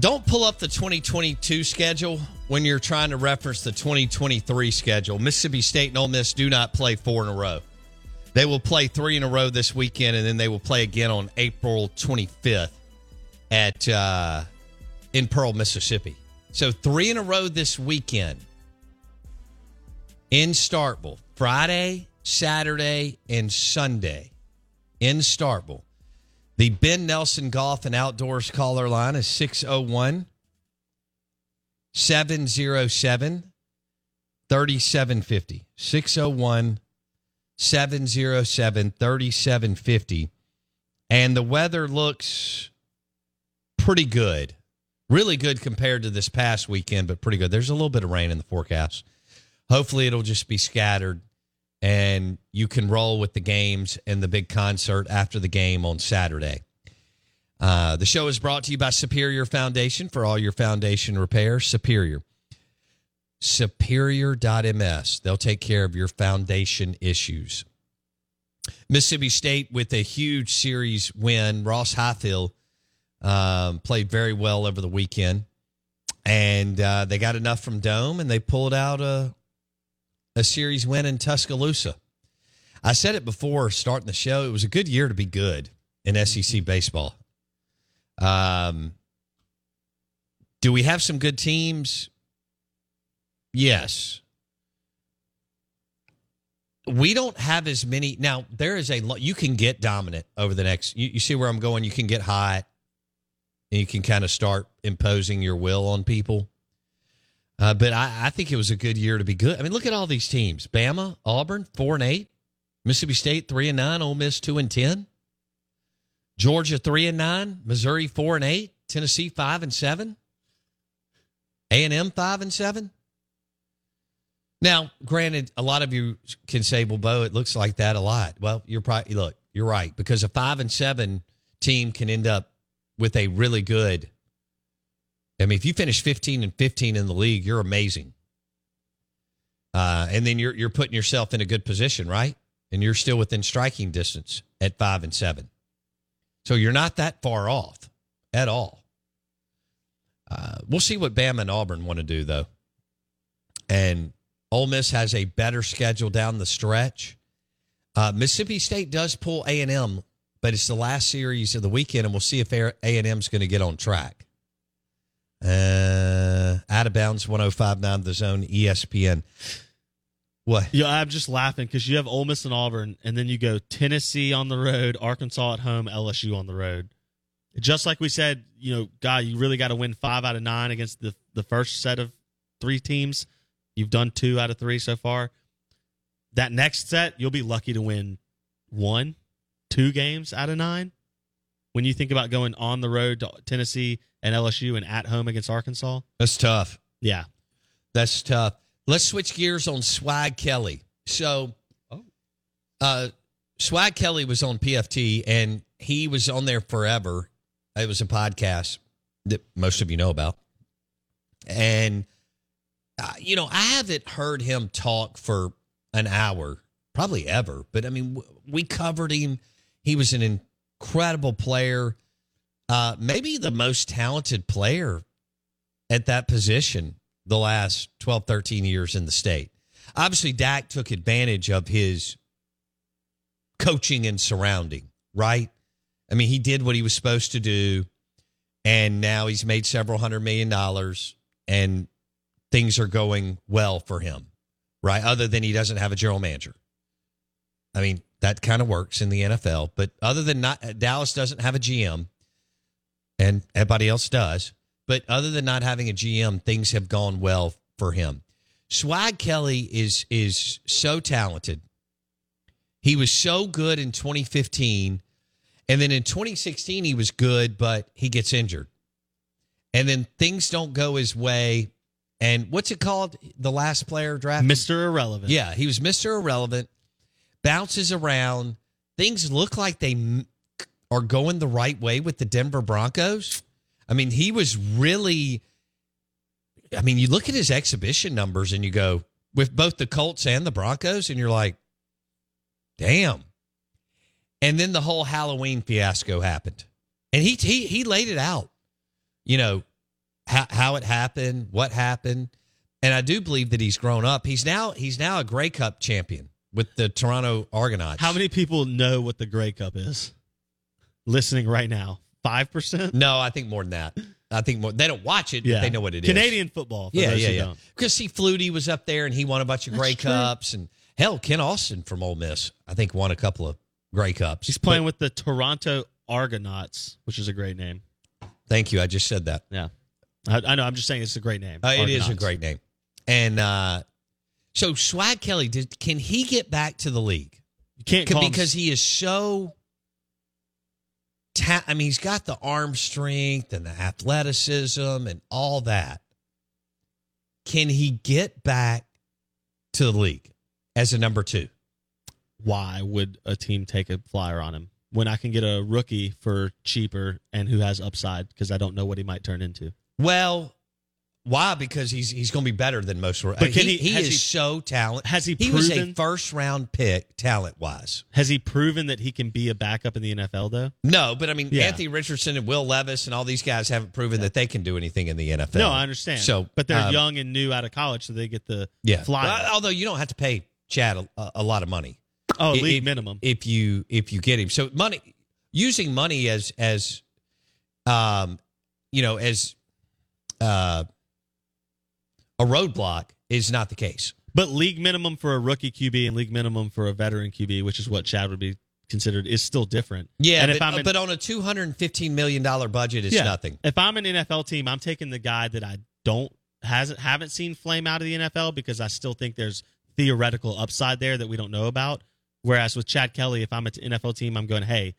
don't pull up the 2022 schedule when you're trying to reference the 2023 schedule. Mississippi State and Ole Miss do not play four in a row. They will play three in a row this weekend, and then they will play again on April 25th at uh, in Pearl, Mississippi. So three in a row this weekend in Starkville, Friday, Saturday, and Sunday in Starkville. The Ben Nelson Golf and Outdoors caller line is 601 707 3750. 601 707 3750. And the weather looks pretty good. Really good compared to this past weekend, but pretty good. There's a little bit of rain in the forecast. Hopefully, it'll just be scattered and you can roll with the games and the big concert after the game on Saturday. Uh, the show is brought to you by Superior Foundation for all your foundation repairs. Superior. Superior.ms. They'll take care of your foundation issues. Mississippi State with a huge series win. Ross Highfield um, played very well over the weekend. And uh, they got enough from Dome and they pulled out a, a series win in Tuscaloosa. I said it before starting the show. It was a good year to be good in SEC baseball. Um, do we have some good teams? Yes. We don't have as many. Now, there is a lot. You can get dominant over the next. You, you see where I'm going? You can get hot and you can kind of start imposing your will on people. Uh, but I, I think it was a good year to be good. I mean, look at all these teams: Bama, Auburn, four and eight; Mississippi State, three and nine; Ole Miss, two and ten; Georgia, three and nine; Missouri, four and eight; Tennessee, five and seven; A and M, five and seven. Now, granted, a lot of you can say, "Well, Bo, it looks like that a lot." Well, you're probably look, you're right because a five and seven team can end up with a really good I mean, if you finish 15 and 15 in the league, you're amazing. Uh, and then you're you're putting yourself in a good position, right? And you're still within striking distance at five and seven. So you're not that far off at all. Uh, we'll see what Bama and Auburn want to do, though. And Ole Miss has a better schedule down the stretch. Uh, Mississippi State does pull A and M, but it's the last series of the weekend, and we'll see if A and M is going to get on track. Uh, out of bounds, 105.9 the zone, ESPN. What? Yeah, I'm just laughing because you have Ole Miss and Auburn, and then you go Tennessee on the road, Arkansas at home, LSU on the road. Just like we said, you know, God, you really got to win five out of nine against the the first set of three teams. You've done two out of three so far. That next set, you'll be lucky to win one, two games out of nine. When you think about going on the road to Tennessee and LSU and at home against Arkansas, That's tough. yeah, That's tough. Let's switch gears on Swag Kelly. So, uh, Swag Kelly was on PFT and he was on there forever. It was a podcast that most of you know about. And, uh, you know, I haven't heard him talk for an hour, probably ever. But I mean, w- we covered him. He was an incredible player, uh, maybe the most talented player at that position the last 12, 13 years in the state. Obviously, Dak took advantage of his coaching and surrounding, right? I mean, he did what he was supposed to do, and now he's made several hundred million dollars, and things are going well for him, right? Other than he doesn't have a general manager. I mean, that kind of works in the NFL, but other than not, Dallas doesn't have a GM, and everybody else does. But other than not having a GM, things have gone well for him. Swag Kelly is is so talented. He was so good in 2015, and then in 2016 he was good, but he gets injured, and then things don't go his way. And what's it called? The last player draft, Mister Irrelevant. yeah, he was Mr. Irrelevant, bounces around. Things look like they are going the right way with the Denver Broncos. I mean, he was really. I mean, you look at his exhibition numbers and you go with both the Colts and the Broncos, and you're like, damn. And then the whole Halloween fiasco happened, and he he he laid it out. You know how how it happened, what happened, and I do believe that he's grown up. He's now he's now a Grey Cup champion with the Toronto Argonauts. How many people know what the Grey Cup is? Listening right now, five percent. No, I think more than that. I think more. They don't watch it, but they know what it is. Canadian football. For Yeah, yeah, yeah. Don't. Because see, Flutie was up there and he won a bunch of Grey true. Cups, and hell, Kent Austin from Ole Miss, I think, won a couple of Grey Cups. He's playing with the Toronto Argonauts, which is a great name. Thank you. I just said that. Yeah, I, I know. I'm just saying it's a great name. Uh, it is a great name. And uh, so Swag Kelly, did, can he get back to the league? You can't Could- call him- because he is so. Ta- I mean, he's got the arm strength and the athleticism and all that. Can he get back to the league as a number two? why would a team take a flyer on him when I can get a rookie for cheaper and who has upside because I don't know what he might turn into. Well, why? Because he's he's going to be better than most. But he, he- he has is he- so talented. has he Proven, He was a first round pick, talent wise. Has he proven that he can be a backup in the NFL though? No, but I mean, Yeah. Anthony Richardson and Will Levis and all these guys haven't proven that they can do anything in the NFL. No, I understand. So, but they're um, young and new out of college, so they get the Yeah. Uh, although you don't have to pay Chad a, a lot of money. oh, if- league minimum. if you if you get him. So money using money as as um you know as uh a roadblock is not the case. But league minimum for a rookie QB and league minimum for a veteran QB, which is what Chad would be considered, is still different. Yeah, and but, if I'm in, but on a two hundred and fifteen million dollar budget, it's yeah, nothing. If I'm an NFL team, I'm taking the guy that I don't hasn't haven't seen flame out of the NFL because I still think there's theoretical upside there that we don't know about. Whereas with Chad Kelly, if I'm an NFL team, I'm going, hey,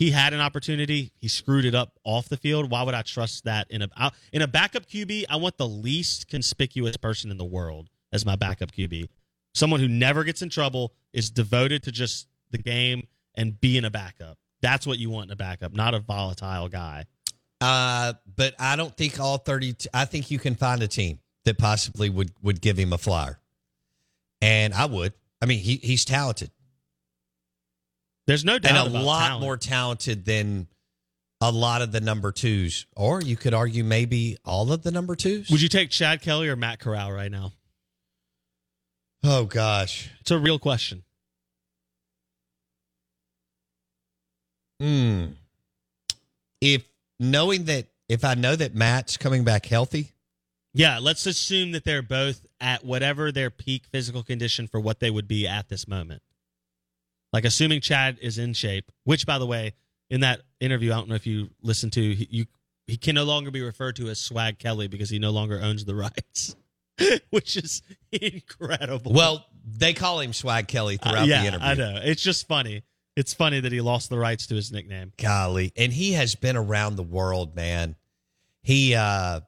he had an opportunity, he screwed it up off the field. Why would I trust that in a in a backup QB? I want the least conspicuous person in the world as my backup QB. Someone who never gets in trouble, is devoted to just the game and being a backup. That's what you want in a backup, not a volatile guy. Uh, but I don't think all thirty. I think you can find a team that possibly would would give him a flyer, and I would. I mean, he he's talented. There's no doubt and a lot talent. more talented than a lot of the number twos, or you could argue maybe all of the number twos. Would you take Chad Kelly or Matt Corral right now? Oh gosh, It's a real question. Hmm. If knowing that, if I know that Matt's coming back healthy, Yeah, let's assume that they're both at whatever their peak physical condition for what they would be at this moment. Like assuming Chad is in shape, which by the way, in that interview, I don't know if you listened to, he, you he can no longer be referred to as Swag Kelly because he no longer owns the rights. which is incredible. Well, they call him Swag Kelly Uh, throughout yeah, the interview. I know. It's just funny. It's funny that he lost the rights to his nickname. Golly. And he has been around the world, man. He uh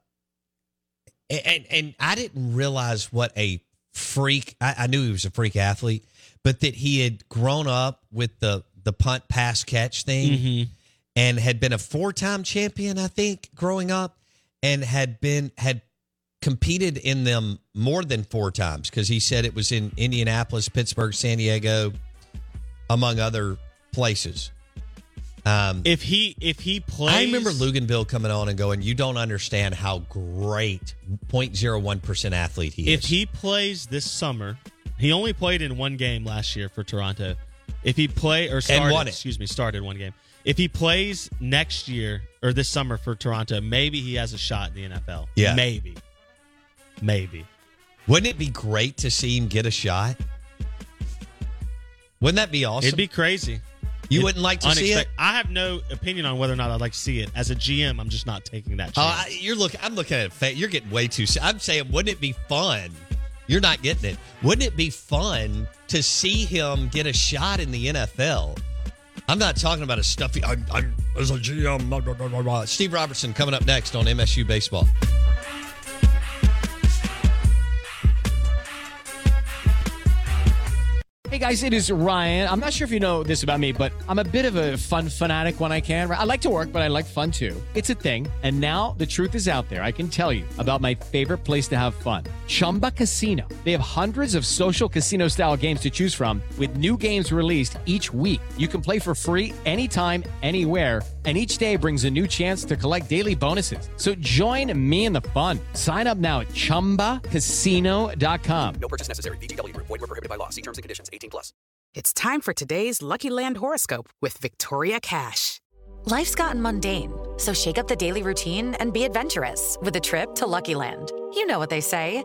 and and I didn't realize what a freak I, I knew he was a freak athlete, but that he had grown up with the the punt pass catch thing Mm-hmm. and had been a four time champion, I think, growing up, and had been had competed in them more than four times because he said it was in Indianapolis, Pittsburgh, San Diego, among other places. Um, If he if he plays, I remember Luganville coming on and going, "You don't understand how great 0.01 percent athlete he If is." If he plays this summer, he only played in one game last year for Toronto. If he play or started, excuse me, started one game. If he plays next year or this summer for Toronto, maybe he has a shot in the NFL. Yeah. maybe, maybe. Wouldn't it be great to see him get a shot? Wouldn't that be awesome? It'd be crazy. you It- wouldn't like to see it? I have no opinion on whether or not I'd like to see it. As a GM, I'm just not taking that chance. Oh, I- you're looking. I'm looking at it. You're getting way too. I'm saying, wouldn't it be fun? You're not getting it. Wouldn't it be fun to see him get a shot in the NFL? I'm not talking about a stuffy. I'm, I'm as a GM. blah, blah, blah. Steve Robertson coming up next on MSU baseball. Hey guys, it is Ryan. I'm not sure if you know this about me, but I'm a bit of a fun fanatic when I can. I like to work, but I like fun too. It's a thing. And now the truth is out there. I can tell you about my favorite place to have fun Chumba Casino. They have hundreds of social casino style games to choose from, with new games released each week. You can play for free anytime, anywhere. And each day brings a new chance to collect daily bonuses. So join me in the fun. Sign up now at chumbacasino.com. No purchase necessary. VGW Group. Void were prohibited by law. See terms and conditions. 18 plus. It's time for today's Lucky Land horoscope with Victoria Cash. Life's gotten mundane, so shake up the daily routine and be adventurous with a trip to Lucky Land. You know what they say